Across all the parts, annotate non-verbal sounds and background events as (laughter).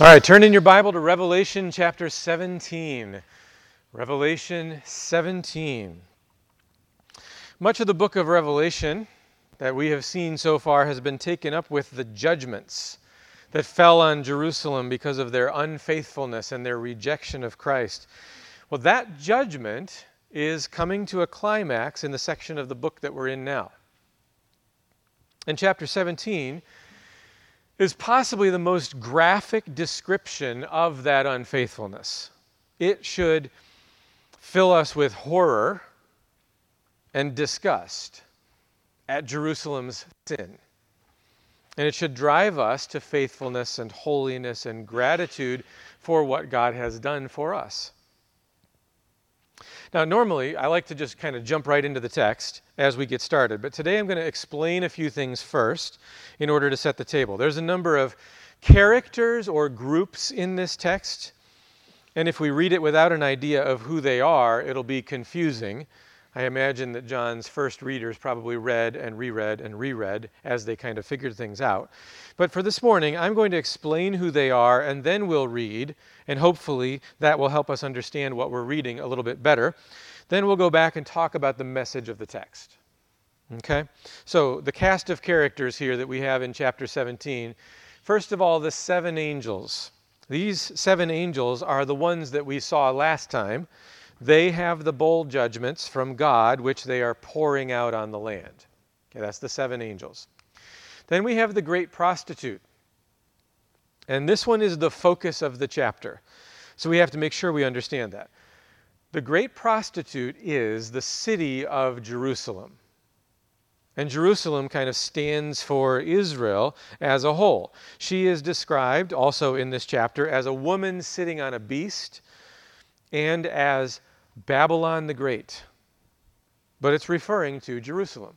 All right, turn in your Bible to Revelation chapter 17. Revelation 17. Much of the book of Revelation that we have seen so far has been taken up with the judgments that fell on Jerusalem because of their unfaithfulness and their rejection of Christ. Well, that judgment is coming to a climax in the section of the book that we're in now. In chapter 17, is possibly the most graphic description of that unfaithfulness. It should fill us with horror and disgust at Jerusalem's sin. And it should drive us to faithfulness and holiness and gratitude for what God has done for us. Now, normally, I like to just kind of jump right into the text as we get started, but today I'm going to explain a few things first in order to set the table. There's a number of characters or groups in this text, and if we read it without an idea of who they are, it'll be confusing. I imagine that John's first readers probably read and reread and reread as they kind of figured things out. But for this morning, I'm going to explain who they are, and then we'll read, and hopefully that will help us understand what we're reading a little bit better. Then we'll go back and talk about the message of the text. Okay? So, the cast of characters here that we have in chapter 17. First of all, the seven angels. These seven angels are the ones that we saw last time. They have the bowl judgments from God, which they are pouring out on the land. Okay, that's the seven angels. Then we have the great prostitute. And this one is the focus of the chapter. So we have to make sure we understand that. The great prostitute is the city of Jerusalem. And Jerusalem kind of stands for Israel as a whole. She is described also in this chapter as a woman sitting on a beast and as Babylon the Great, but it's referring to Jerusalem.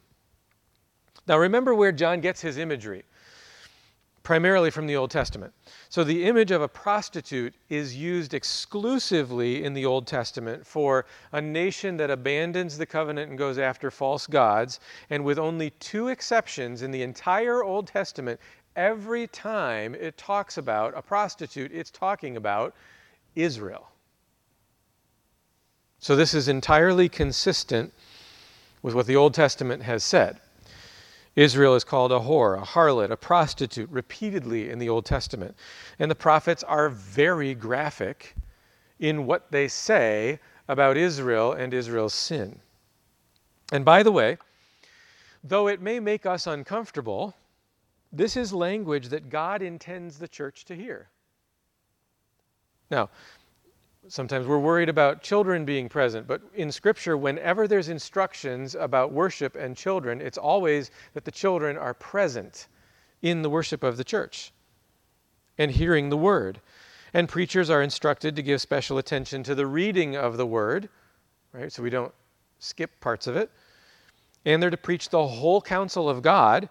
Now, remember where John gets his imagery primarily from the Old Testament. So, the image of a prostitute is used exclusively in the Old Testament for a nation that abandons the covenant and goes after false gods. And with only two exceptions in the entire Old Testament, every time it talks about a prostitute, it's talking about Israel. So this is entirely consistent with what the Old Testament has said. Israel is called a whore, a harlot, a prostitute repeatedly in the Old Testament. And the prophets are very graphic in what they say about Israel and Israel's sin. And by the way, though it may make us uncomfortable, this is language that God intends the church to hear. Now, Sometimes we're worried about children being present, but in Scripture, whenever there's instructions about worship and children, it's always that the children are present in the worship of the church and hearing the word. And preachers are instructed to give special attention to the reading of the word, right? So we don't skip parts of it. And they're to preach the whole counsel of God,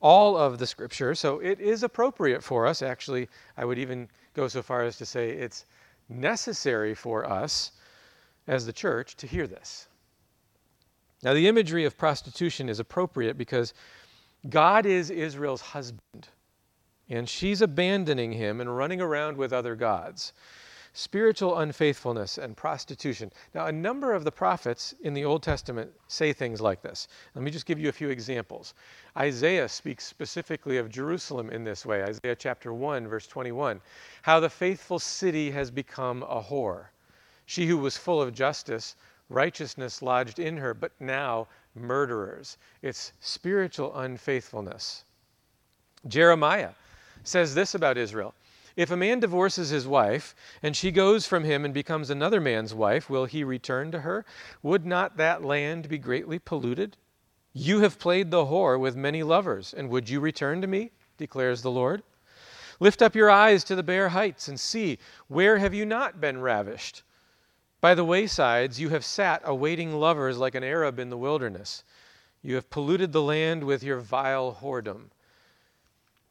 all of the Scripture. So it is appropriate for us. Actually, I would even go so far as to say it's necessary for us as the church to hear this. Now, the imagery of prostitution is appropriate because God is Israel's husband, and she's abandoning him and running around with other gods spiritual unfaithfulness and prostitution. Now, a number of the prophets in the Old Testament say things like this. Let me just give you a few examples. Isaiah speaks specifically of Jerusalem in this way Isaiah chapter 1, verse 21. How the faithful city has become a whore. She who was full of justice, righteousness lodged in her, but now murderers. It's spiritual unfaithfulness. Jeremiah says this about Israel if a man divorces his wife, and she goes from him and becomes another man's wife, will he return to her? Would not that land be greatly polluted? You have played the whore with many lovers, and would you return to me? declares the Lord. Lift up your eyes to the bare heights and see, where have you not been ravished? By the waysides you have sat awaiting lovers like an Arab in the wilderness. You have polluted the land with your vile whoredom.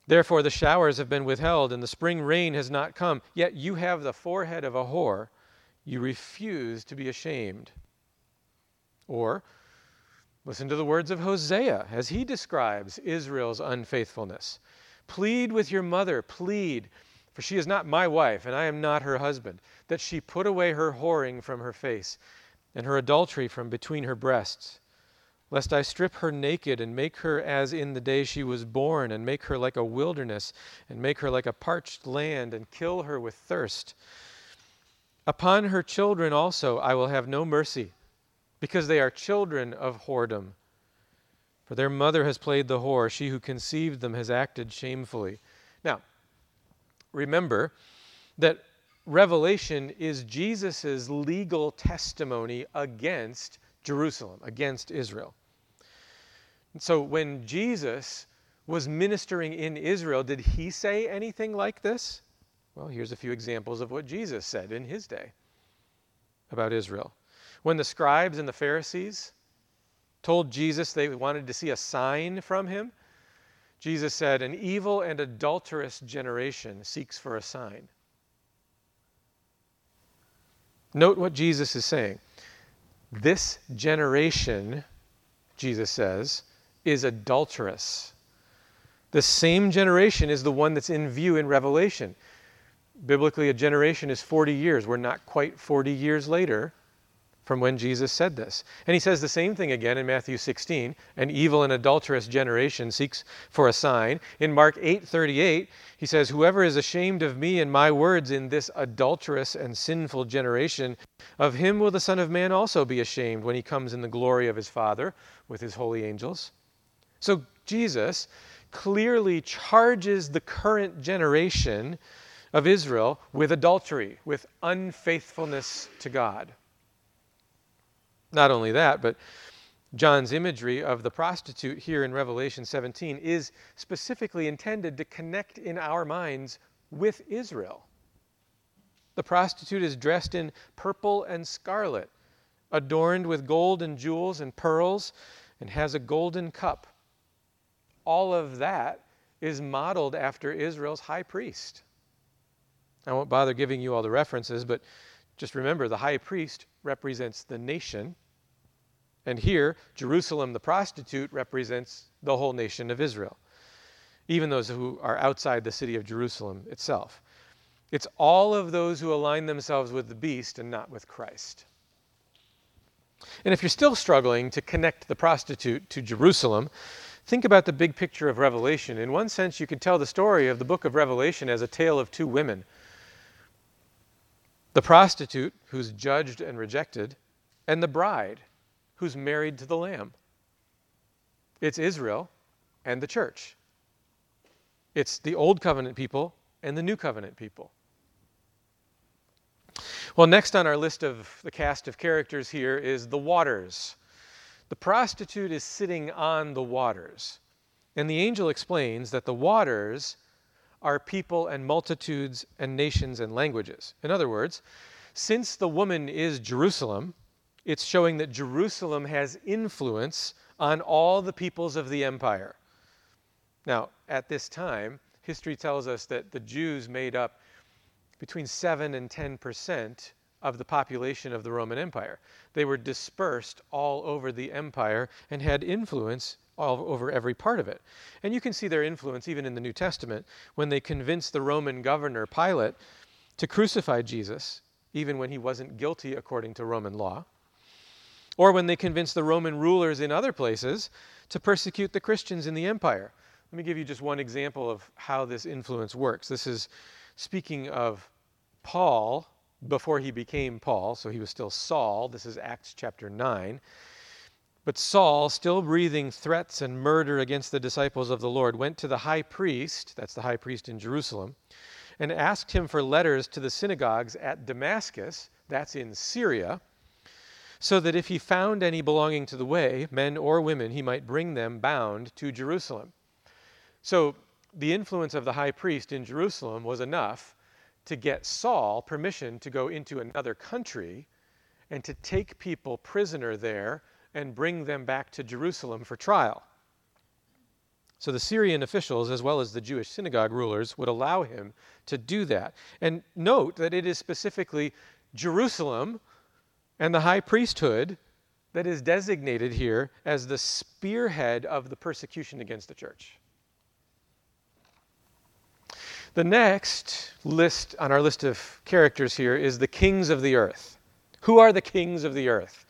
Therefore, the showers have been withheld, and the spring rain has not come. Yet you have the forehead of a whore. You refuse to be ashamed. Or, listen to the words of Hosea as he describes Israel's unfaithfulness. Plead with your mother, plead. For she is not my wife, and I am not her husband, that she put away her whoring from her face, and her adultery from between her breasts. Lest I strip her naked, and make her as in the day she was born, and make her like a wilderness, and make her like a parched land, and kill her with thirst. Upon her children also I will have no mercy, because they are children of whoredom. For their mother has played the whore, she who conceived them has acted shamefully. Now, remember that Revelation is Jesus' legal testimony against Jerusalem, against Israel. So when Jesus was ministering in Israel, did he say anything like this? Well, here's a few examples of what Jesus said in his day about Israel. When the scribes and the Pharisees told Jesus they wanted to see a sign from him, Jesus said, An evil and adulterous generation seeks for a sign. Note what Jesus is saying. This generation, Jesus says, is adulterous. The same generation is the one that's in view in Revelation. Biblically, a generation is 40 years. We're not quite 40 years later from when Jesus said this. And he says the same thing again in Matthew 16, an evil and adulterous generation seeks for a sign. In Mark 8:38, he says, "Whoever is ashamed of me and my words in this adulterous and sinful generation, of him will the Son of man also be ashamed when he comes in the glory of his Father with his holy angels." So Jesus clearly charges the current generation of Israel with adultery, with unfaithfulness to God. Not only that, but John's imagery of the prostitute here in Revelation 17 is specifically intended to connect in our minds with Israel. The prostitute is dressed in purple and scarlet, adorned with gold and jewels and pearls, and has a golden cup. All of that is modeled after Israel's high priest. I won't bother giving you all the references, but just remember the high priest represents the nation and here, Jerusalem, the prostitute, represents the whole nation of Israel, even those who are outside the city of Jerusalem itself. It's all of those who align themselves with the beast and not with Christ. And if you're still struggling to connect the prostitute to Jerusalem, think about the big picture of Revelation. In one sense, you can tell the story of the book of Revelation as a tale of two women the prostitute, who's judged and rejected, and the bride, who's married to the Lamb. It's Israel and the church. It's the Old Covenant people and the New Covenant people. Well, next on our list of the cast of characters here is the waters. The prostitute is sitting on the waters. And the angel explains that the waters are people and multitudes and nations and languages. In other words, since the woman is Jerusalem, it's showing that Jerusalem has influence on all the peoples of the empire. Now, at this time, history tells us that the Jews made up between 7 and 10 percent of the population of the Roman Empire. They were dispersed all over the empire and had influence all over every part of it. And you can see their influence even in the New Testament when they convinced the Roman governor Pilate to crucify Jesus, even when he wasn't guilty according to Roman law or when they convinced the Roman rulers in other places to persecute the Christians in the empire. Let me give you just one example of how this influence works. This is speaking of Paul before he became Paul, so he was still Saul. This is Acts chapter 9. But Saul, still breathing threats and murder against the disciples of the Lord, went to the high priest, that's the high priest in Jerusalem, and asked him for letters to the synagogues at Damascus, that's in Syria so that if he found any belonging to the way, men or women, he might bring them bound to Jerusalem. So the influence of the high priest in Jerusalem was enough to get Saul permission to go into another country and to take people prisoner there and bring them back to Jerusalem for trial. So the Syrian officials, as well as the Jewish synagogue rulers, would allow him to do that. And note that it is specifically Jerusalem and the high priesthood that is designated here as the spearhead of the persecution against the church. The next list on our list of characters here is the kings of the earth. Who are the kings of the earth?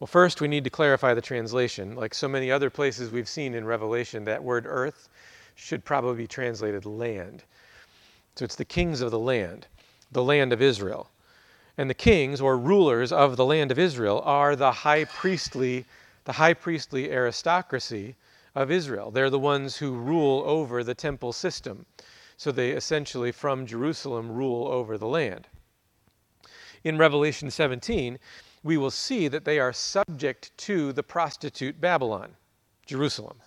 Well, first, we need to clarify the translation. Like so many other places we've seen in Revelation, that word earth should probably be translated land. So it's the kings of the land, the land of Israel. And the kings or rulers of the land of Israel are the high priestly, the high priestly aristocracy of Israel. They're the ones who rule over the temple system. So they essentially, from Jerusalem, rule over the land. In Revelation 17, we will see that they are subject to the prostitute Babylon, Jerusalem.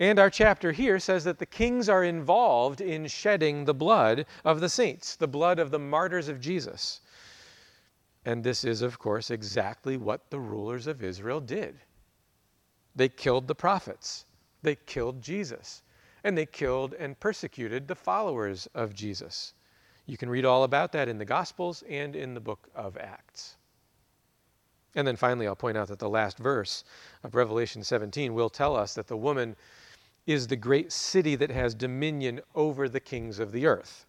And our chapter here says that the kings are involved in shedding the blood of the saints, the blood of the martyrs of Jesus. And this is, of course, exactly what the rulers of Israel did. They killed the prophets, they killed Jesus, and they killed and persecuted the followers of Jesus. You can read all about that in the Gospels and in the book of Acts. And then finally, I'll point out that the last verse of Revelation 17 will tell us that the woman is the great city that has dominion over the kings of the earth.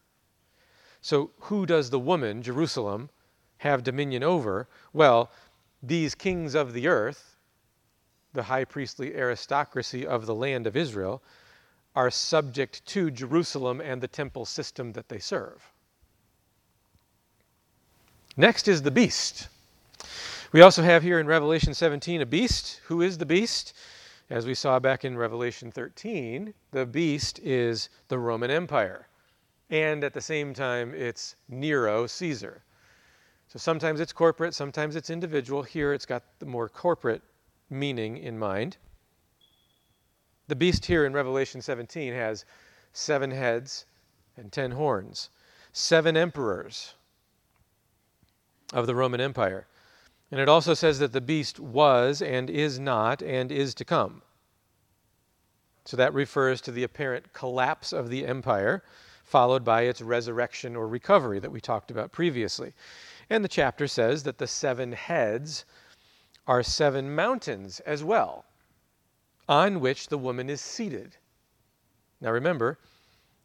So, who does the woman, Jerusalem, have dominion over? Well, these kings of the earth, the high priestly aristocracy of the land of Israel, are subject to Jerusalem and the temple system that they serve. Next is the beast. We also have here in Revelation 17 a beast. Who is the beast? As we saw back in Revelation 13, the beast is the Roman Empire. And at the same time, it's Nero Caesar. So sometimes it's corporate, sometimes it's individual. Here it's got the more corporate meaning in mind. The beast here in Revelation 17 has seven heads and ten horns, seven emperors of the Roman Empire. And it also says that the beast was and is not and is to come. So that refers to the apparent collapse of the empire, followed by its resurrection or recovery that we talked about previously. And the chapter says that the seven heads are seven mountains as well, on which the woman is seated. Now remember,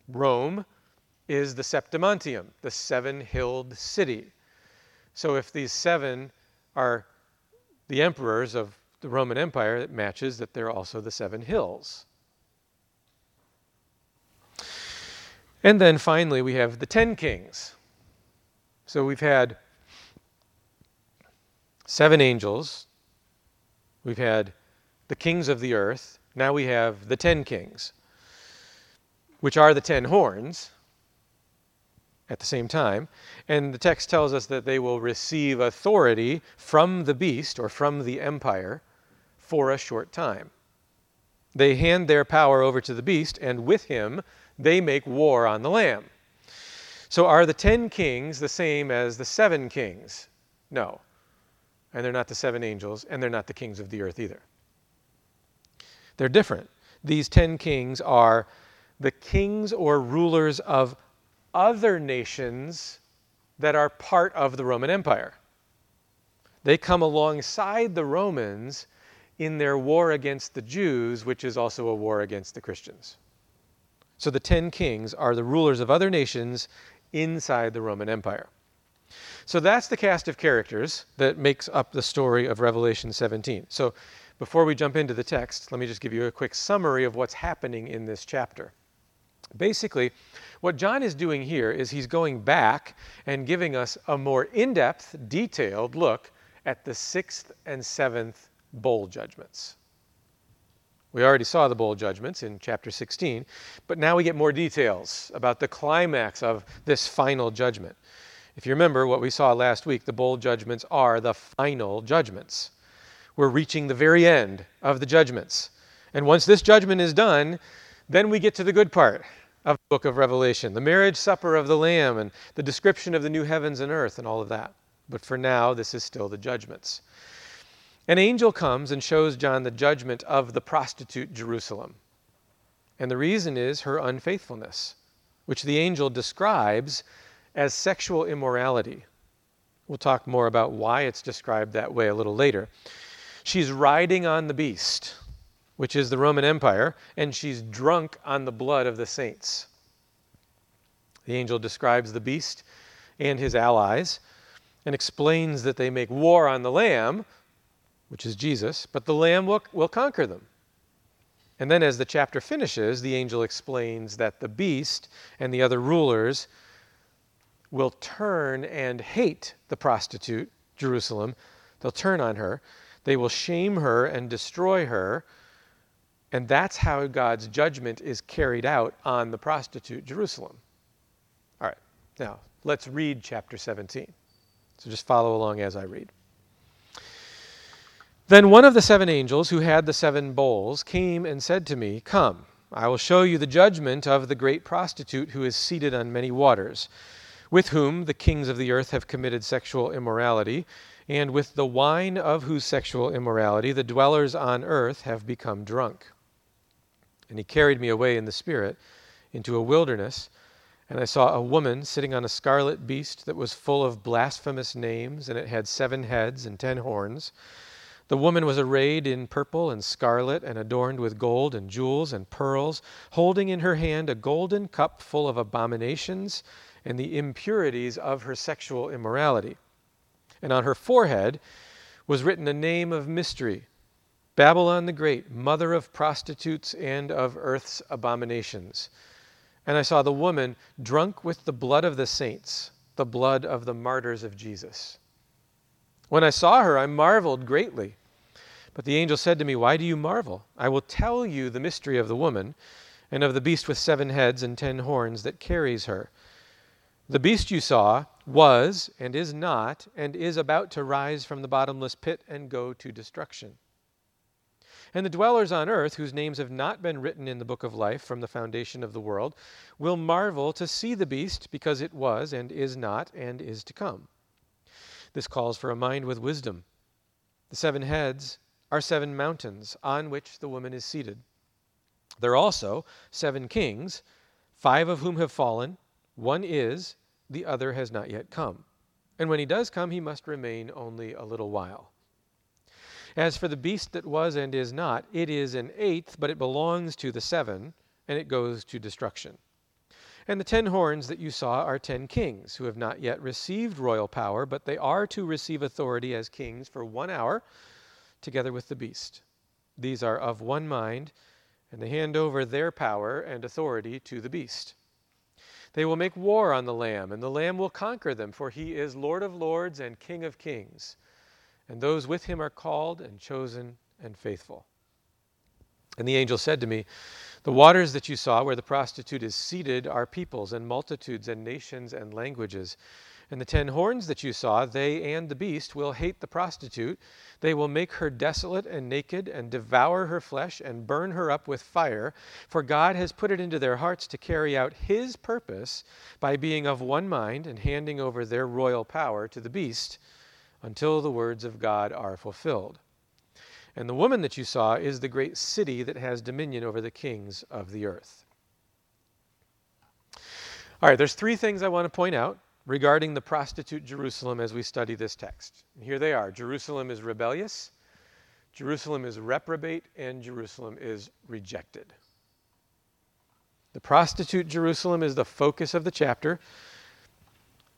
Rome is the Septimontium, the seven hilled city. So if these seven are the emperors of the Roman Empire, it matches that they're also the seven hills. And then finally, we have the ten kings. So we've had seven angels, we've had the kings of the earth, now we have the ten kings, which are the ten horns at the same time. And the text tells us that they will receive authority from the beast or from the empire for a short time. They hand their power over to the beast, and with him, they make war on the Lamb. So, are the ten kings the same as the seven kings? No. And they're not the seven angels, and they're not the kings of the earth either. They're different. These ten kings are the kings or rulers of other nations that are part of the Roman Empire. They come alongside the Romans in their war against the Jews, which is also a war against the Christians. So the ten kings are the rulers of other nations inside the Roman Empire. So that's the cast of characters that makes up the story of Revelation 17. So before we jump into the text, let me just give you a quick summary of what's happening in this chapter. Basically, what John is doing here is he's going back and giving us a more in depth, detailed look at the sixth and seventh bowl judgments. We already saw the bowl judgments in chapter 16, but now we get more details about the climax of this final judgment. If you remember what we saw last week, the bowl judgments are the final judgments. We're reaching the very end of the judgments. And once this judgment is done, then we get to the good part of the book of Revelation the marriage supper of the Lamb and the description of the new heavens and earth and all of that. But for now, this is still the judgments. An angel comes and shows John the judgment of the prostitute Jerusalem. And the reason is her unfaithfulness, which the angel describes as sexual immorality. We'll talk more about why it's described that way a little later. She's riding on the beast which is the Roman Empire, and she's drunk on the blood of the saints. The angel describes the beast and his allies and explains that they make war on the Lamb, which is Jesus, but the Lamb will, will conquer them. And then, as the chapter finishes, the angel explains that the beast and the other rulers will turn and hate the prostitute, Jerusalem. They'll turn on her. They will shame her and destroy her. And that's how God's judgment is carried out on the prostitute, Jerusalem. All right, now let's read chapter 17. So just follow along as I read. Then one of the seven angels who had the seven bowls came and said to me, Come, I will show you the judgment of the great prostitute who is seated on many waters, with whom the kings of the earth have committed sexual immorality, and with the wine of whose sexual immorality the dwellers on earth have become drunk. And he carried me away in the Spirit into a wilderness and I saw a woman sitting on a scarlet beast that was full of blasphemous names, and it had seven heads and ten horns. The woman was arrayed in purple and scarlet, and adorned with gold and jewels and pearls, holding in her hand a golden cup full of abominations and the impurities of her sexual immorality. And on her forehead was written a name of mystery Babylon the Great, mother of prostitutes and of earth's abominations. And I saw the woman drunk with the blood of the saints, the blood of the martyrs of Jesus. When I saw her, I marveled greatly. But the angel said to me, Why do you marvel? I will tell you the mystery of the woman and of the beast with seven heads and ten horns that carries her. The beast you saw was and is not and is about to rise from the bottomless pit and go to destruction. And the dwellers on earth, whose names have not been written in the book of life from the foundation of the world, will marvel to see the beast, because it was, and is not, and is to come. This calls for a mind with wisdom. The seven heads are seven mountains on which the woman is seated. There are also seven kings, five of whom have fallen. One is, the other has not yet come. And when he does come, he must remain only a little while. As for the beast that was and is not, it is an eighth, but it belongs to the seven, and it goes to destruction. And the ten horns that you saw are ten kings, who have not yet received royal power, but they are to receive authority as kings for one hour, together with the beast. These are of one mind, and they hand over their power and authority to the beast. They will make war on the Lamb, and the Lamb will conquer them, for he is Lord of lords and King of kings and those with him are called and chosen and faithful. And the angel said to me, The waters that you saw where the prostitute is seated are peoples and multitudes and nations and languages. And the ten horns that you saw, they and the beast will hate the prostitute. They will make her desolate and naked, and devour her flesh, and burn her up with fire. For God has put it into their hearts to carry out his purpose by being of one mind and handing over their royal power to the beast until the words of God are fulfilled. And the woman that you saw is the great city that has dominion over the kings of the earth. All right, there's three things I want to point out regarding the prostitute Jerusalem as we study this text. And here they are Jerusalem is rebellious, Jerusalem is reprobate, and Jerusalem is rejected. The prostitute Jerusalem is the focus of the chapter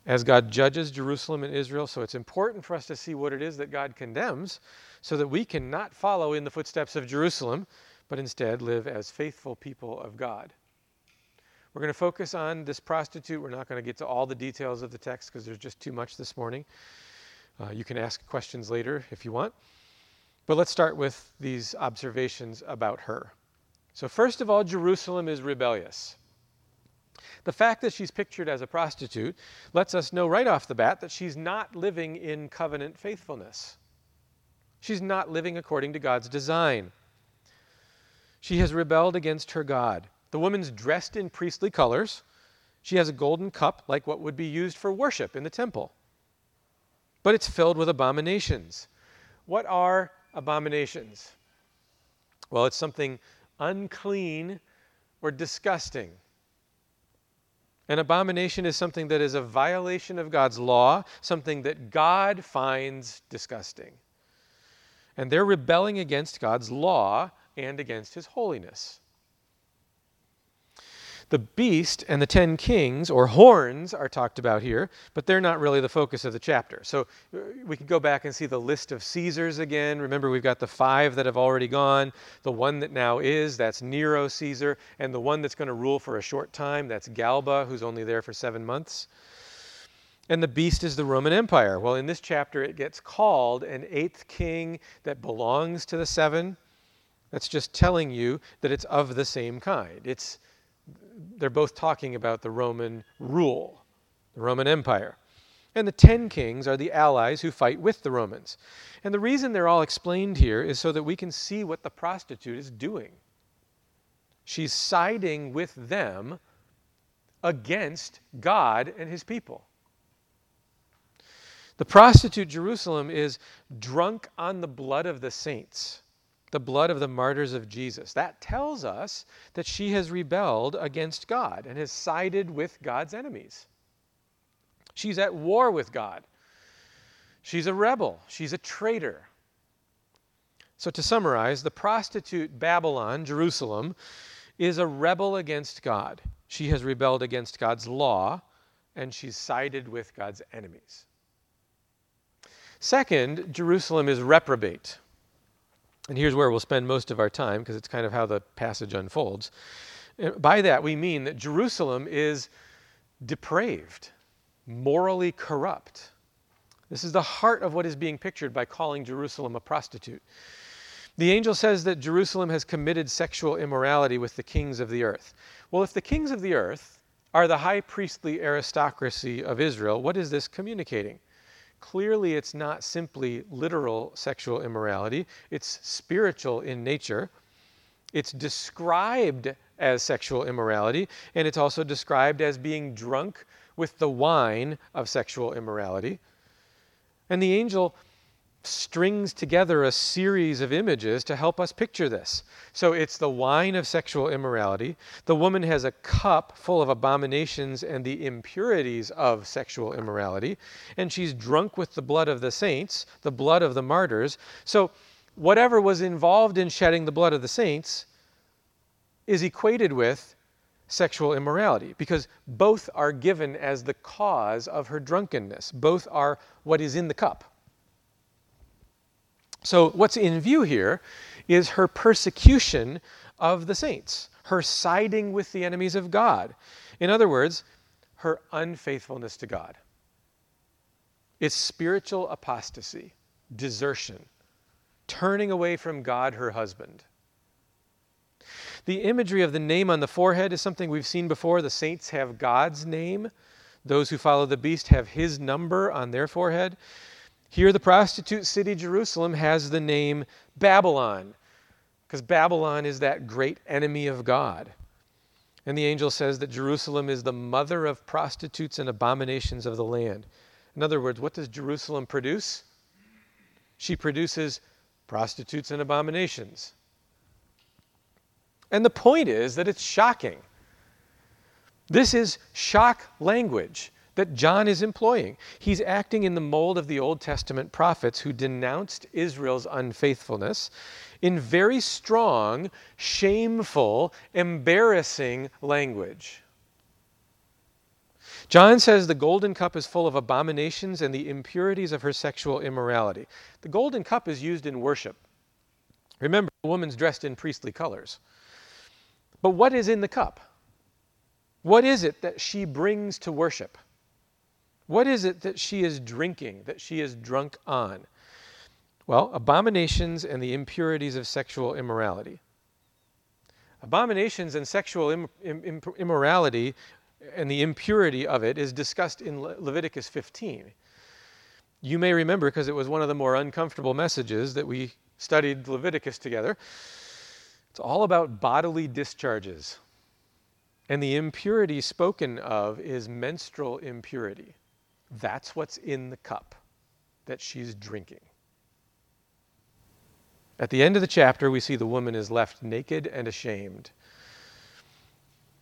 as God judges Jerusalem and Israel. So it's important for us to see what it is that God condemns so that we can not follow in the footsteps of Jerusalem, but instead live as faithful people of God. We're going to focus on this prostitute. We're not going to get to all the details of the text because there's just too much this morning. Uh, you can ask questions later if you want. But let's start with these observations about her. So, first of all, Jerusalem is rebellious. The fact that she's pictured as a prostitute lets us know right off the bat that she's not living in covenant faithfulness. She's not living according to God's design. She has rebelled against her God. The woman's dressed in priestly colors. She has a golden cup, like what would be used for worship in the temple. But it's filled with abominations. What are abominations? Well, it's something unclean or disgusting. An abomination is something that is a violation of God's law, something that God finds disgusting. And they're rebelling against God's law and against his holiness. The beast and the ten kings, or horns, are talked about here, but they're not really the focus of the chapter. So uh, we can go back and see the list of Caesars again. Remember, we've got the five that have already gone, the one that now is, that's Nero Caesar, and the one that's going to rule for a short time, that's Galba, who's only there for seven months. And the beast is the Roman Empire. Well, in this chapter, it gets called an eighth king that belongs to the seven. That's just telling you that it's of the same kind. It's they're both talking about the Roman rule, the Roman Empire. And the ten kings are the allies who fight with the Romans. And the reason they're all explained here is so that we can see what the prostitute is doing. She's siding with them against God and his people. The prostitute Jerusalem is drunk on the blood of the saints the blood of the martyrs of Jesus. That tells us that she has rebelled against God and has sided with God's enemies. She's at war with God. She's a rebel. She's a traitor. So, to summarize, the prostitute Babylon, Jerusalem, is a rebel against God. She has rebelled against God's law, and she's sided with God's enemies. Second, Jerusalem is reprobate. And here's where we'll spend most of our time because it's kind of how the passage unfolds. By that, we mean that Jerusalem is depraved, morally corrupt. This is the heart of what is being pictured by calling Jerusalem a prostitute. The angel says that Jerusalem has committed sexual immorality with the kings of the earth. Well, if the kings of the earth are the high priestly aristocracy of Israel, what is this communicating? Clearly, it's not simply literal sexual immorality, it's spiritual in nature. It's described as sexual immorality, and it's also described as being drunk with the wine of sexual immorality. And the angel strings together a series of images to help us picture this. So it's the wine of sexual immorality. The woman has a cup full of abominations and the impurities of sexual immorality. And she's drunk with the blood of the saints, the blood of the martyrs. So whatever was involved in shedding the blood of the saints is equated with sexual immorality because both are given as the cause of her drunkenness. Both are what is in the cup. So, what's in view here is her persecution of the saints, her siding with the enemies of God. In other words, her unfaithfulness to God. It's spiritual apostasy, desertion, turning away from God, her husband. The imagery of the name on the forehead is something we've seen before. The saints have God's name. Those who follow the beast have his number on their forehead. Here, the prostitute city, Jerusalem, has the name Babylon, because Babylon is that great enemy of God. And the angel says that Jerusalem is the mother of prostitutes and abominations of the land. In other words, what does Jerusalem produce? She produces prostitutes and abominations. And the point is that it's shocking. This is shock language that John is employing. He's acting in the mold of the Old Testament prophets who denounced Israel's unfaithfulness in very strong, shameful, embarrassing language. John says the golden cup is full of abominations and the impurities of her sexual immorality. The golden cup is used in worship. Remember, the woman's dressed in priestly colors. But what is in the cup? What is it that she brings to worship? What is it that she is drinking, that she is drunk on? Well, abominations and the impurities of sexual immorality. Abominations and sexual Im- Im- immorality and the impurity of it is discussed in Le- Leviticus 15. You may remember, because it was one of the more uncomfortable messages that we studied Leviticus together. It's all about bodily discharges. And the impurity spoken of is menstrual impurity. That's what's in the cup that she's drinking. At the end of the chapter, we see the woman is left naked and ashamed.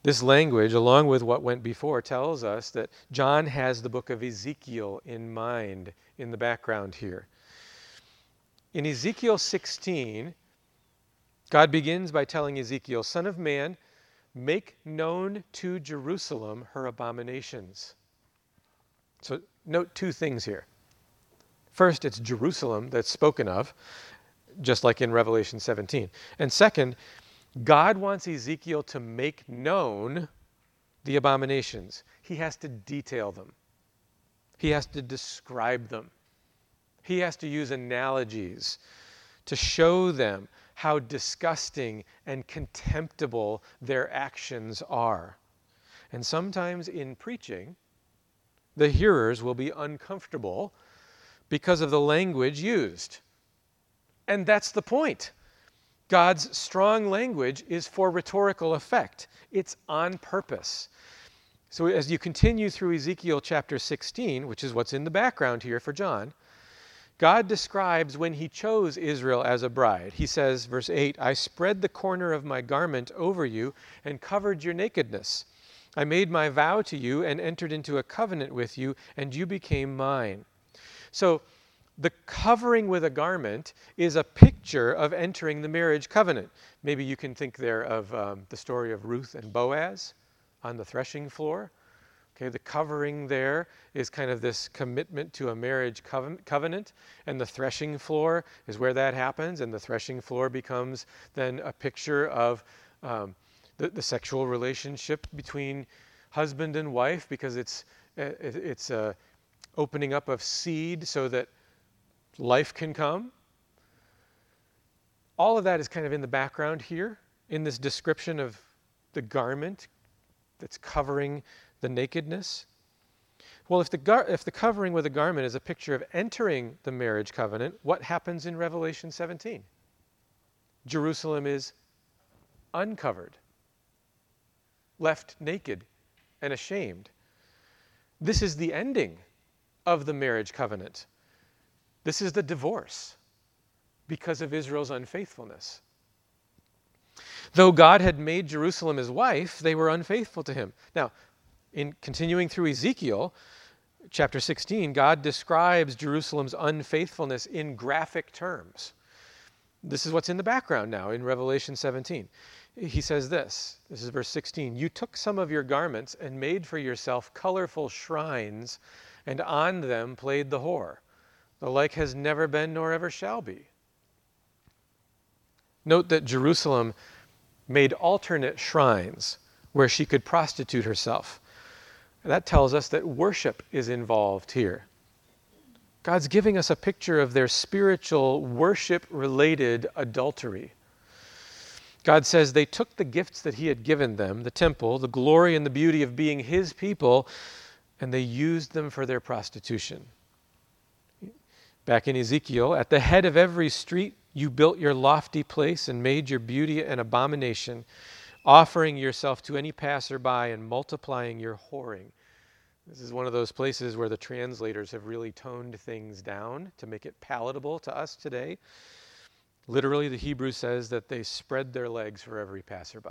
This language, along with what went before, tells us that John has the book of Ezekiel in mind in the background here. In Ezekiel 16, God begins by telling Ezekiel, Son of man, make known to Jerusalem her abominations. So note two things here. First, it's Jerusalem that's spoken of, just like in Revelation 17. And second, God wants Ezekiel to make known the abominations. He has to detail them, he has to describe them, he has to use analogies to show them how disgusting and contemptible their actions are. And sometimes in preaching, the hearers will be uncomfortable because of the language used. And that's the point. God's strong language is for rhetorical effect, it's on purpose. So, as you continue through Ezekiel chapter 16, which is what's in the background here for John, God describes when he chose Israel as a bride. He says, verse 8, I spread the corner of my garment over you and covered your nakedness. I made my vow to you and entered into a covenant with you, and you became mine. So, the covering with a garment is a picture of entering the marriage covenant. Maybe you can think there of um, the story of Ruth and Boaz on the threshing floor. Okay, the covering there is kind of this commitment to a marriage covenant, and the threshing floor is where that happens, and the threshing floor becomes then a picture of um, the, the, sexual relationship between husband and wife because it's uh, it's a opening up of seed so that life can come. All of that is kind of in the background here in this description of the garment that's covering the nakedness? Well, if the, gar- if the covering with a garment is a picture of entering the marriage covenant, what happens in Revelation 17? Jerusalem is uncovered, left naked and ashamed. This is the ending of the marriage covenant. This is the divorce because of Israel's unfaithfulness. Though God had made Jerusalem his wife, they were unfaithful to him. Now, in continuing through Ezekiel chapter 16, God describes Jerusalem's unfaithfulness in graphic terms. This is what's in the background now in Revelation 17. He says this this is verse 16 You took some of your garments and made for yourself colorful shrines, and on them played the whore. The like has never been nor ever shall be. Note that Jerusalem made alternate shrines where she could prostitute herself. That tells us that worship is involved here. God's giving us a picture of their spiritual worship related adultery. God says they took the gifts that He had given them, the temple, the glory and the beauty of being His people, and they used them for their prostitution. Back in Ezekiel, at the head of every street, you built your lofty place and made your beauty an abomination, offering yourself to any passerby and multiplying your whoring. This is one of those places where the translators have really toned things down to make it palatable to us today. Literally, the Hebrew says that they spread their legs for every passerby.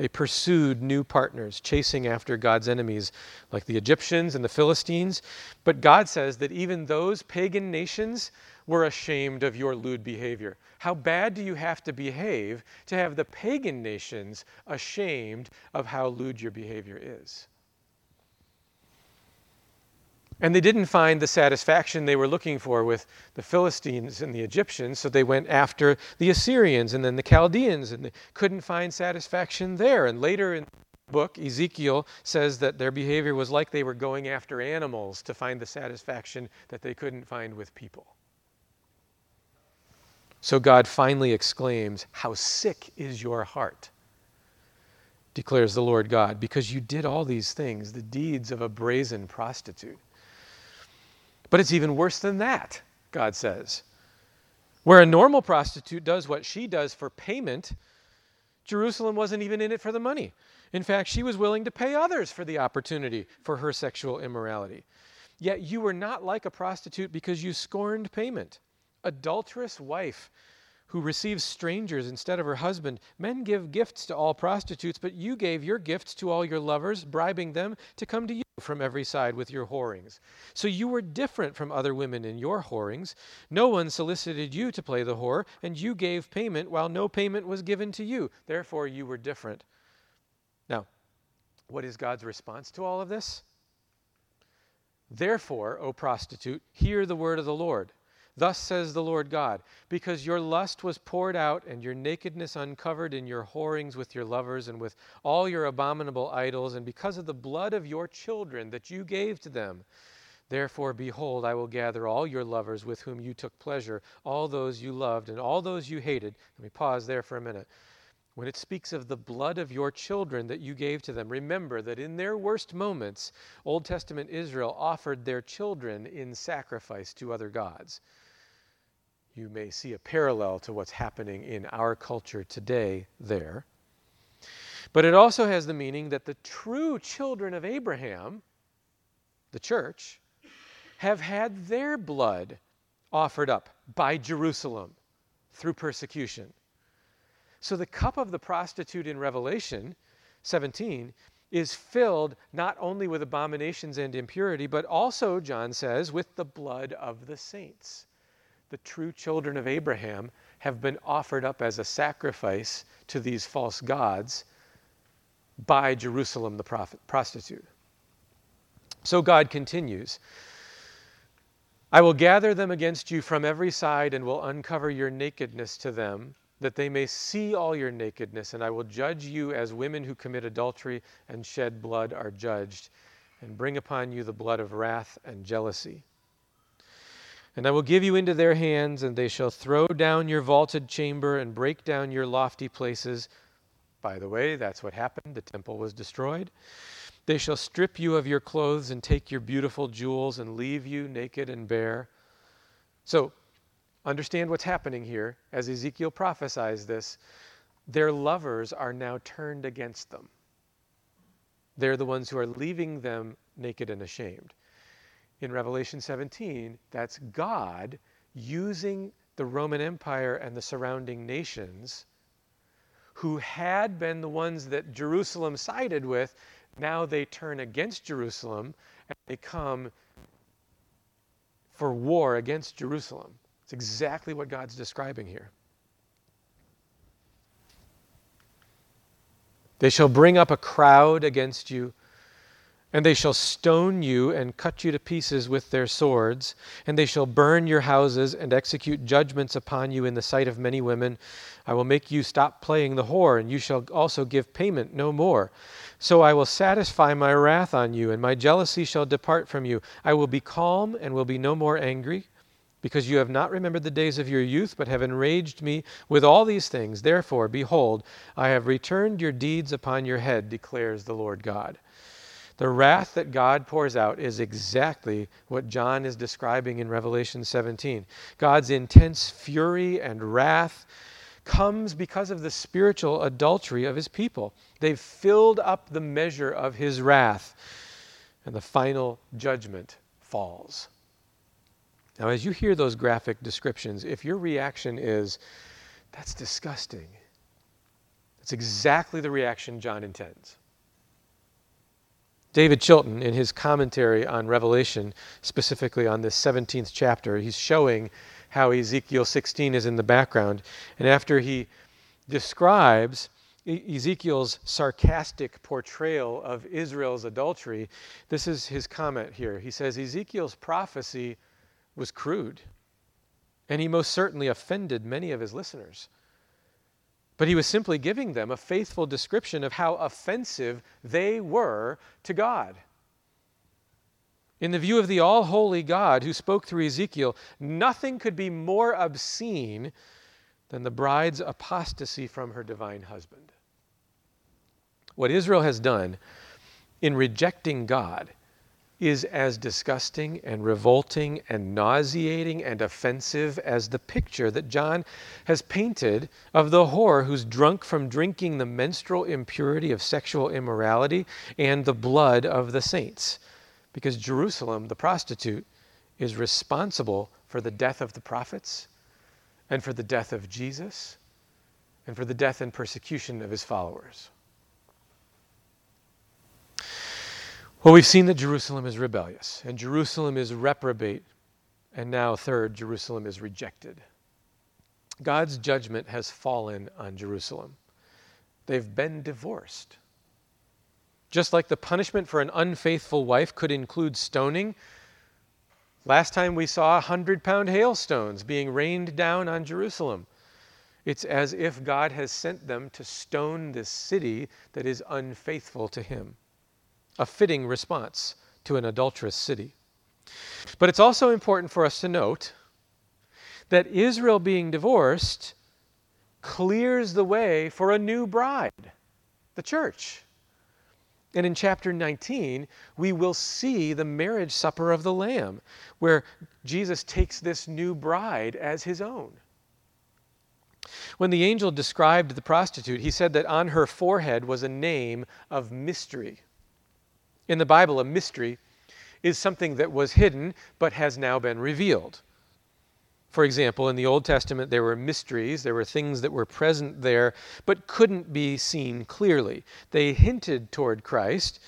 They pursued new partners, chasing after God's enemies, like the Egyptians and the Philistines. But God says that even those pagan nations were ashamed of your lewd behavior. How bad do you have to behave to have the pagan nations ashamed of how lewd your behavior is? And they didn't find the satisfaction they were looking for with the Philistines and the Egyptians, so they went after the Assyrians and then the Chaldeans, and they couldn't find satisfaction there. And later in the book, Ezekiel says that their behavior was like they were going after animals to find the satisfaction that they couldn't find with people. So God finally exclaims, How sick is your heart, declares the Lord God, because you did all these things, the deeds of a brazen prostitute. But it's even worse than that, God says. Where a normal prostitute does what she does for payment, Jerusalem wasn't even in it for the money. In fact, she was willing to pay others for the opportunity for her sexual immorality. Yet you were not like a prostitute because you scorned payment adulterous wife who receives strangers instead of her husband. Men give gifts to all prostitutes, but you gave your gifts to all your lovers, bribing them to come to you from every side with your whorings. So you were different from other women in your whorings. No one solicited you to play the whore, and you gave payment while no payment was given to you. Therefore, you were different. Now, what is God's response to all of this? Therefore, O prostitute, hear the word of the Lord. Thus says the Lord God, because your lust was poured out and your nakedness uncovered in your whorings with your lovers and with all your abominable idols, and because of the blood of your children that you gave to them. Therefore, behold, I will gather all your lovers with whom you took pleasure, all those you loved, and all those you hated. Let me pause there for a minute. When it speaks of the blood of your children that you gave to them, remember that in their worst moments, Old Testament Israel offered their children in sacrifice to other gods you may see a parallel to what's happening in our culture today there. But it also has the meaning that the true children of Abraham, the church, have had their blood offered up by Jerusalem through persecution. So the cup of the prostitute in Revelation 17 is filled not only with abominations and impurity, but also, John says, with the blood of the saints the true children of Abraham have been offered up as a sacrifice to these false gods by Jerusalem the prophet, prostitute. So God continues I will gather them against you from every side and will uncover your nakedness to them, that they may see all your nakedness, and I will judge you as women who commit adultery and shed blood are judged, and bring upon you the blood of wrath and jealousy. And I will give you into their hands, and they shall throw down your vaulted chamber and break down your lofty places. By the way, that's what happened. The temple was destroyed. They shall strip you of your clothes and take your beautiful jewels and leave you naked and bare. So, understand what's happening here as Ezekiel prophesies this. Their lovers are now turned against them. They're the ones who are leaving them naked and ashamed in Revelation 17, that's God using the Roman Empire and the surrounding nations who had been the ones that Jerusalem sided with. Now they turn against Jerusalem and they come for war against Jerusalem. It's exactly what God's describing here. They shall bring up a crowd against you and they shall stone you and cut you to pieces with their swords, and they shall burn your houses and execute judgments upon you in the sight of many women. I will make you stop playing the whore, and you shall also give payment no more. So I will satisfy my wrath on you, and my jealousy shall depart from you. I will be calm and will be no more angry. Because you have not remembered the days of your youth, but have enraged me with all these things. Therefore, behold, I have returned your deeds upon your head, declares the Lord God. The wrath that God pours out is exactly what John is describing in Revelation 17. God's intense fury and wrath comes because of the spiritual adultery of his people. They've filled up the measure of his wrath, and the final judgment falls. Now, as you hear those graphic descriptions, if your reaction is, that's disgusting, that's exactly the reaction John intends. David Chilton, in his commentary on Revelation, specifically on this 17th chapter, he's showing how Ezekiel 16 is in the background. And after he describes Ezekiel's sarcastic portrayal of Israel's adultery, this is his comment here. He says Ezekiel's prophecy was crude, and he most certainly offended many of his listeners. But he was simply giving them a faithful description of how offensive they were to God. In the view of the all holy God who spoke through Ezekiel, nothing could be more obscene than the bride's apostasy from her divine husband. What Israel has done in rejecting God is as disgusting and revolting and nauseating and offensive as the picture that John has painted of the whore who's drunk from drinking the menstrual impurity of sexual immorality and the blood of the saints. Because Jerusalem, the prostitute, is responsible for the death of the prophets and for the death of Jesus and for the death and persecution of his followers. Well, we've seen that Jerusalem is rebellious, and Jerusalem is reprobate, and now, third, Jerusalem is rejected. God's judgment has fallen on Jerusalem. They've been divorced. Just like the punishment for an unfaithful wife could include stoning, last time we saw a hundred pound hailstones being rained down on Jerusalem. It's as if God has sent them to stone this city that is unfaithful to Him. A fitting response to an adulterous city. But it's also important for us to note that Israel being divorced clears the way for a new bride, the church. And in chapter 19, we will see the marriage supper of the Lamb, where Jesus takes this new bride as his own. When the angel described the prostitute, he said that on her forehead was a name of mystery. In the Bible, a mystery is something that was hidden but has now been revealed. For example, in the Old Testament, there were mysteries, there were things that were present there, but couldn't be seen clearly. They hinted toward Christ,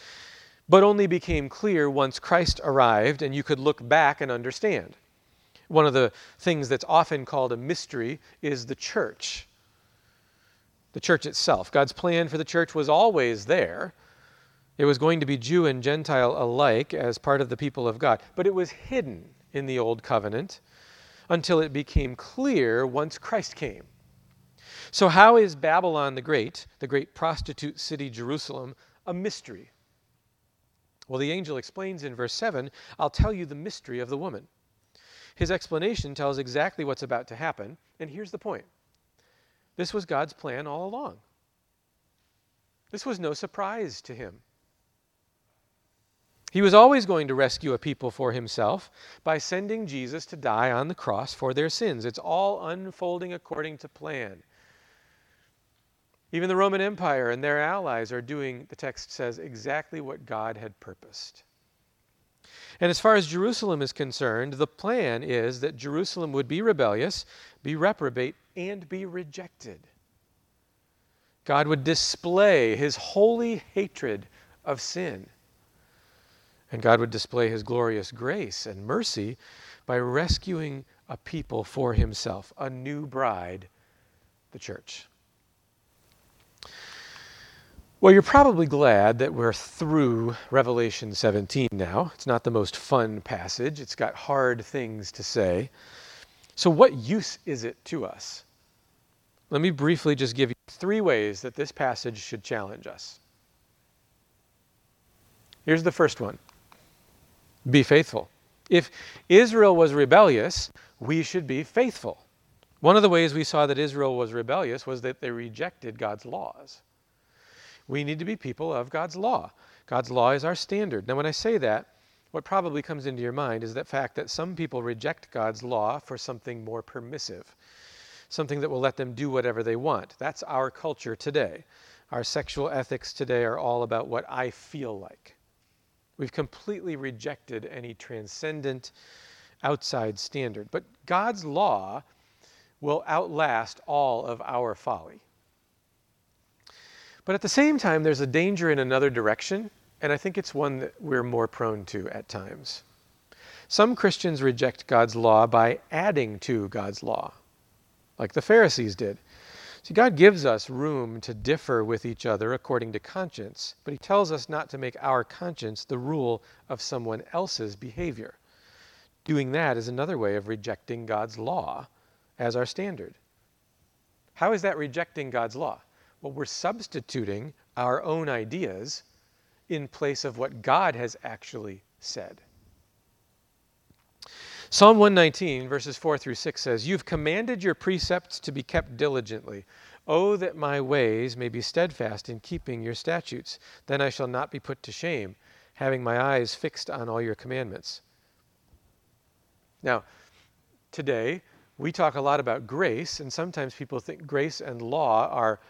but only became clear once Christ arrived and you could look back and understand. One of the things that's often called a mystery is the church. The church itself. God's plan for the church was always there. It was going to be Jew and Gentile alike as part of the people of God, but it was hidden in the Old Covenant until it became clear once Christ came. So, how is Babylon the Great, the great prostitute city Jerusalem, a mystery? Well, the angel explains in verse 7 I'll tell you the mystery of the woman. His explanation tells exactly what's about to happen, and here's the point this was God's plan all along. This was no surprise to him. He was always going to rescue a people for himself by sending Jesus to die on the cross for their sins. It's all unfolding according to plan. Even the Roman Empire and their allies are doing, the text says, exactly what God had purposed. And as far as Jerusalem is concerned, the plan is that Jerusalem would be rebellious, be reprobate, and be rejected. God would display his holy hatred of sin. And God would display his glorious grace and mercy by rescuing a people for himself, a new bride, the church. Well, you're probably glad that we're through Revelation 17 now. It's not the most fun passage, it's got hard things to say. So, what use is it to us? Let me briefly just give you three ways that this passage should challenge us. Here's the first one be faithful. If Israel was rebellious, we should be faithful. One of the ways we saw that Israel was rebellious was that they rejected God's laws. We need to be people of God's law. God's law is our standard. Now, when I say that, what probably comes into your mind is the fact that some people reject God's law for something more permissive, something that will let them do whatever they want. That's our culture today. Our sexual ethics today are all about what I feel like. We've completely rejected any transcendent outside standard. But God's law will outlast all of our folly. But at the same time, there's a danger in another direction, and I think it's one that we're more prone to at times. Some Christians reject God's law by adding to God's law, like the Pharisees did. See, God gives us room to differ with each other according to conscience, but He tells us not to make our conscience the rule of someone else's behavior. Doing that is another way of rejecting God's law as our standard. How is that rejecting God's law? Well, we're substituting our own ideas in place of what God has actually said. Psalm 119, verses 4 through 6 says, You've commanded your precepts to be kept diligently. Oh, that my ways may be steadfast in keeping your statutes. Then I shall not be put to shame, having my eyes fixed on all your commandments. Now, today, we talk a lot about grace, and sometimes people think grace and law are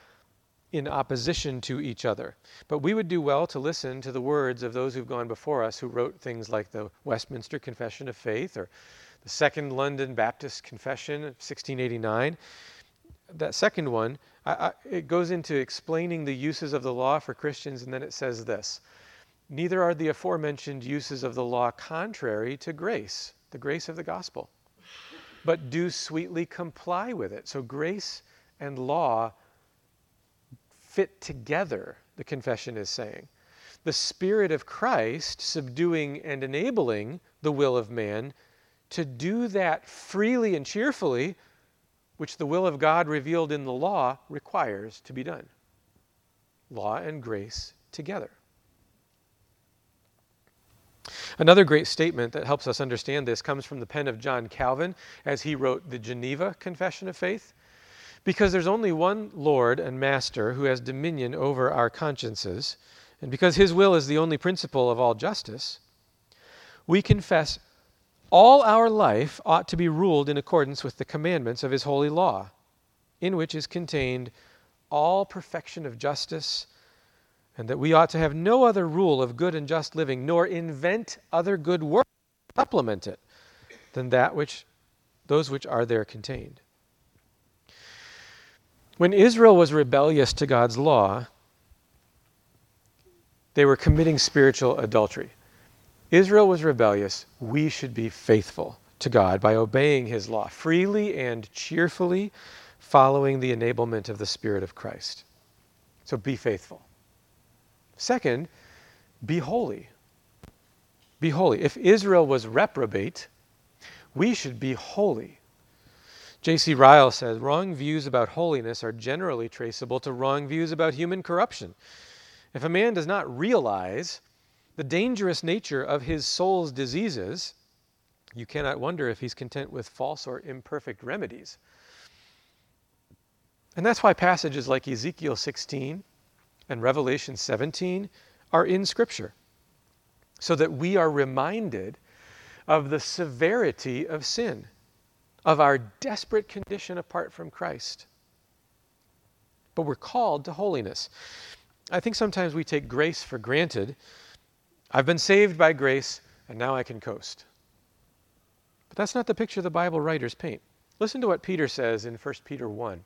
in opposition to each other. But we would do well to listen to the words of those who've gone before us who wrote things like the Westminster Confession of Faith or the Second London Baptist Confession of 1689. That second one, I, I, it goes into explaining the uses of the law for Christians, and then it says this Neither are the aforementioned uses of the law contrary to grace, the grace of the gospel, but do sweetly comply with it. So grace and law fit together, the confession is saying. The Spirit of Christ subduing and enabling the will of man to do that freely and cheerfully, which the will of God revealed in the law requires to be done. Law and grace together. Another great statement that helps us understand this comes from the pen of John Calvin as he wrote the Geneva Confession of Faith. Because there's only one Lord and Master who has dominion over our consciences, and because his will is the only principle of all justice, we confess all our life ought to be ruled in accordance with the commandments of his holy law, in which is contained all perfection of justice, and that we ought to have no other rule of good and just living, nor invent other good works to supplement it, than that which those which are there contained. When Israel was rebellious to God's law, they were committing spiritual adultery. Israel was rebellious. We should be faithful to God by obeying his law freely and cheerfully, following the enablement of the Spirit of Christ. So be faithful. Second, be holy. Be holy. If Israel was reprobate, we should be holy. J.C. Ryle says wrong views about holiness are generally traceable to wrong views about human corruption. If a man does not realize the dangerous nature of his soul's diseases, you cannot wonder if he's content with false or imperfect remedies. And that's why passages like Ezekiel 16 and Revelation 17 are in Scripture, so that we are reminded of the severity of sin of our desperate condition apart from Christ. But we're called to holiness. I think sometimes we take grace for granted. I've been saved by grace, and now I can coast. But that's not the picture the Bible writers paint. Listen to what Peter says in 1 Peter 1.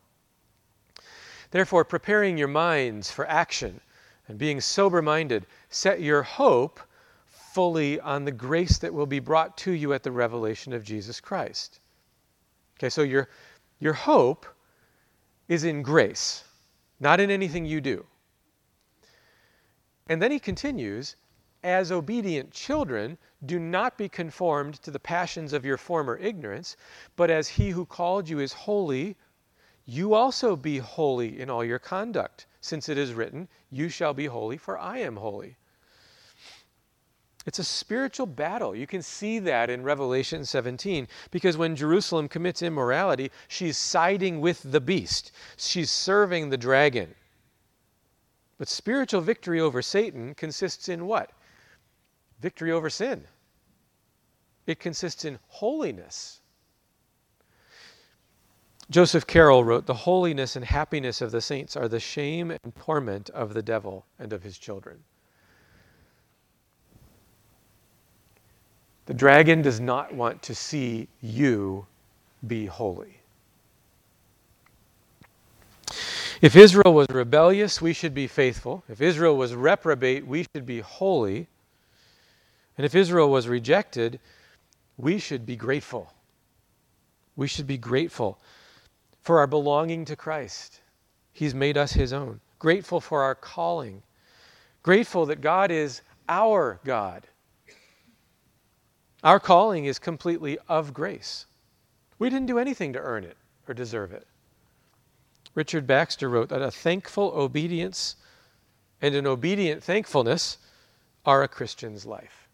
Therefore, preparing your minds for action and being sober minded, set your hope fully on the grace that will be brought to you at the revelation of Jesus Christ. Okay, so your, your hope is in grace, not in anything you do. And then he continues, as obedient children, do not be conformed to the passions of your former ignorance, but as he who called you is holy, you also be holy in all your conduct, since it is written, You shall be holy, for I am holy. It's a spiritual battle. You can see that in Revelation 17 because when Jerusalem commits immorality, she's siding with the beast, she's serving the dragon. But spiritual victory over Satan consists in what? Victory over sin. It consists in holiness. Joseph Caryl wrote, The holiness and happiness of the saints are the shame and torment of the devil and of his children. The dragon does not want to see you be holy. If Israel was rebellious, we should be faithful. If Israel was reprobate, we should be holy. And if Israel was rejected, we should be grateful. We should be grateful for our belonging to Christ. He's made us His own. Grateful for our calling. Grateful that God is our God. Our calling is completely of grace. We didn't do anything to earn it or deserve it. Richard Baxter wrote that a thankful obedience and an obedient thankfulness are a Christian's life.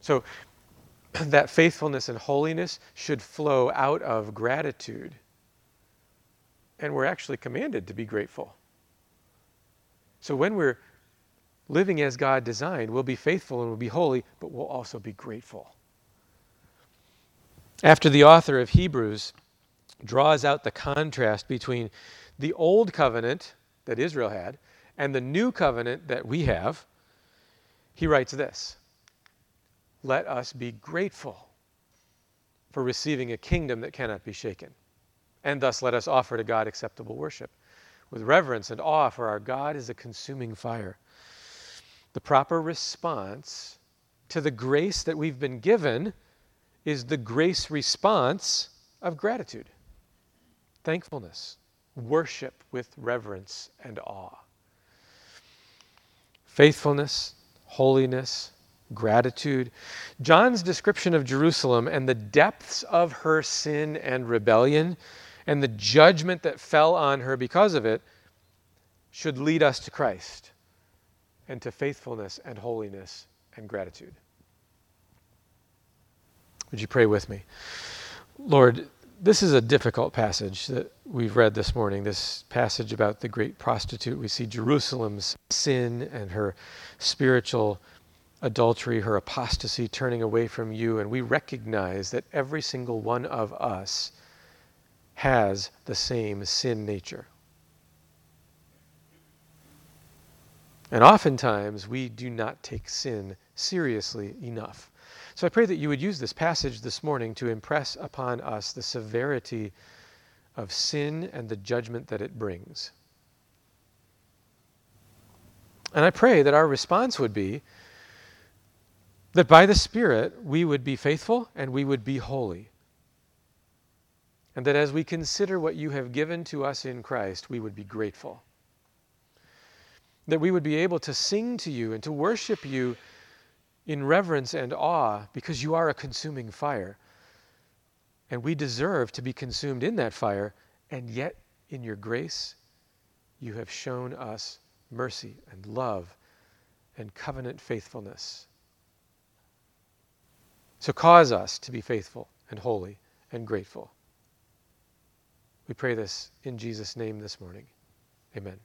So, (clears throat) that faithfulness and holiness should flow out of gratitude. And we're actually commanded to be grateful. So, when we're living as God designed, we'll be faithful and we'll be holy, but we'll also be grateful. After the author of Hebrews draws out the contrast between the old covenant that Israel had and the new covenant that we have, he writes this Let us be grateful for receiving a kingdom that cannot be shaken, and thus let us offer to God acceptable worship with reverence and awe, for our God is a consuming fire. The proper response to the grace that we've been given is the grace response of gratitude, thankfulness, worship with reverence and awe. Faithfulness, holiness, gratitude. John's description of Jerusalem and the depths of her sin and rebellion and the judgment that fell on her because of it should lead us to Christ and to faithfulness and holiness and gratitude. Would you pray with me? Lord, this is a difficult passage that we've read this morning, this passage about the great prostitute. We see Jerusalem's sin and her spiritual adultery, her apostasy, turning away from you, and we recognize that every single one of us has the same sin nature. And oftentimes we do not take sin seriously enough. So I pray that you would use this passage this morning to impress upon us the severity of sin and the judgment that it brings. And I pray that our response would be that by the Spirit we would be faithful and we would be holy. And that as we consider what you have given to us in Christ, we would be grateful. That we would be able to sing to you and to worship you in reverence and awe because you are a consuming fire. And we deserve to be consumed in that fire, and yet in your grace, you have shown us mercy and love and covenant faithfulness. So cause us to be faithful and holy and grateful. We pray this in Jesus' name this morning. Amen.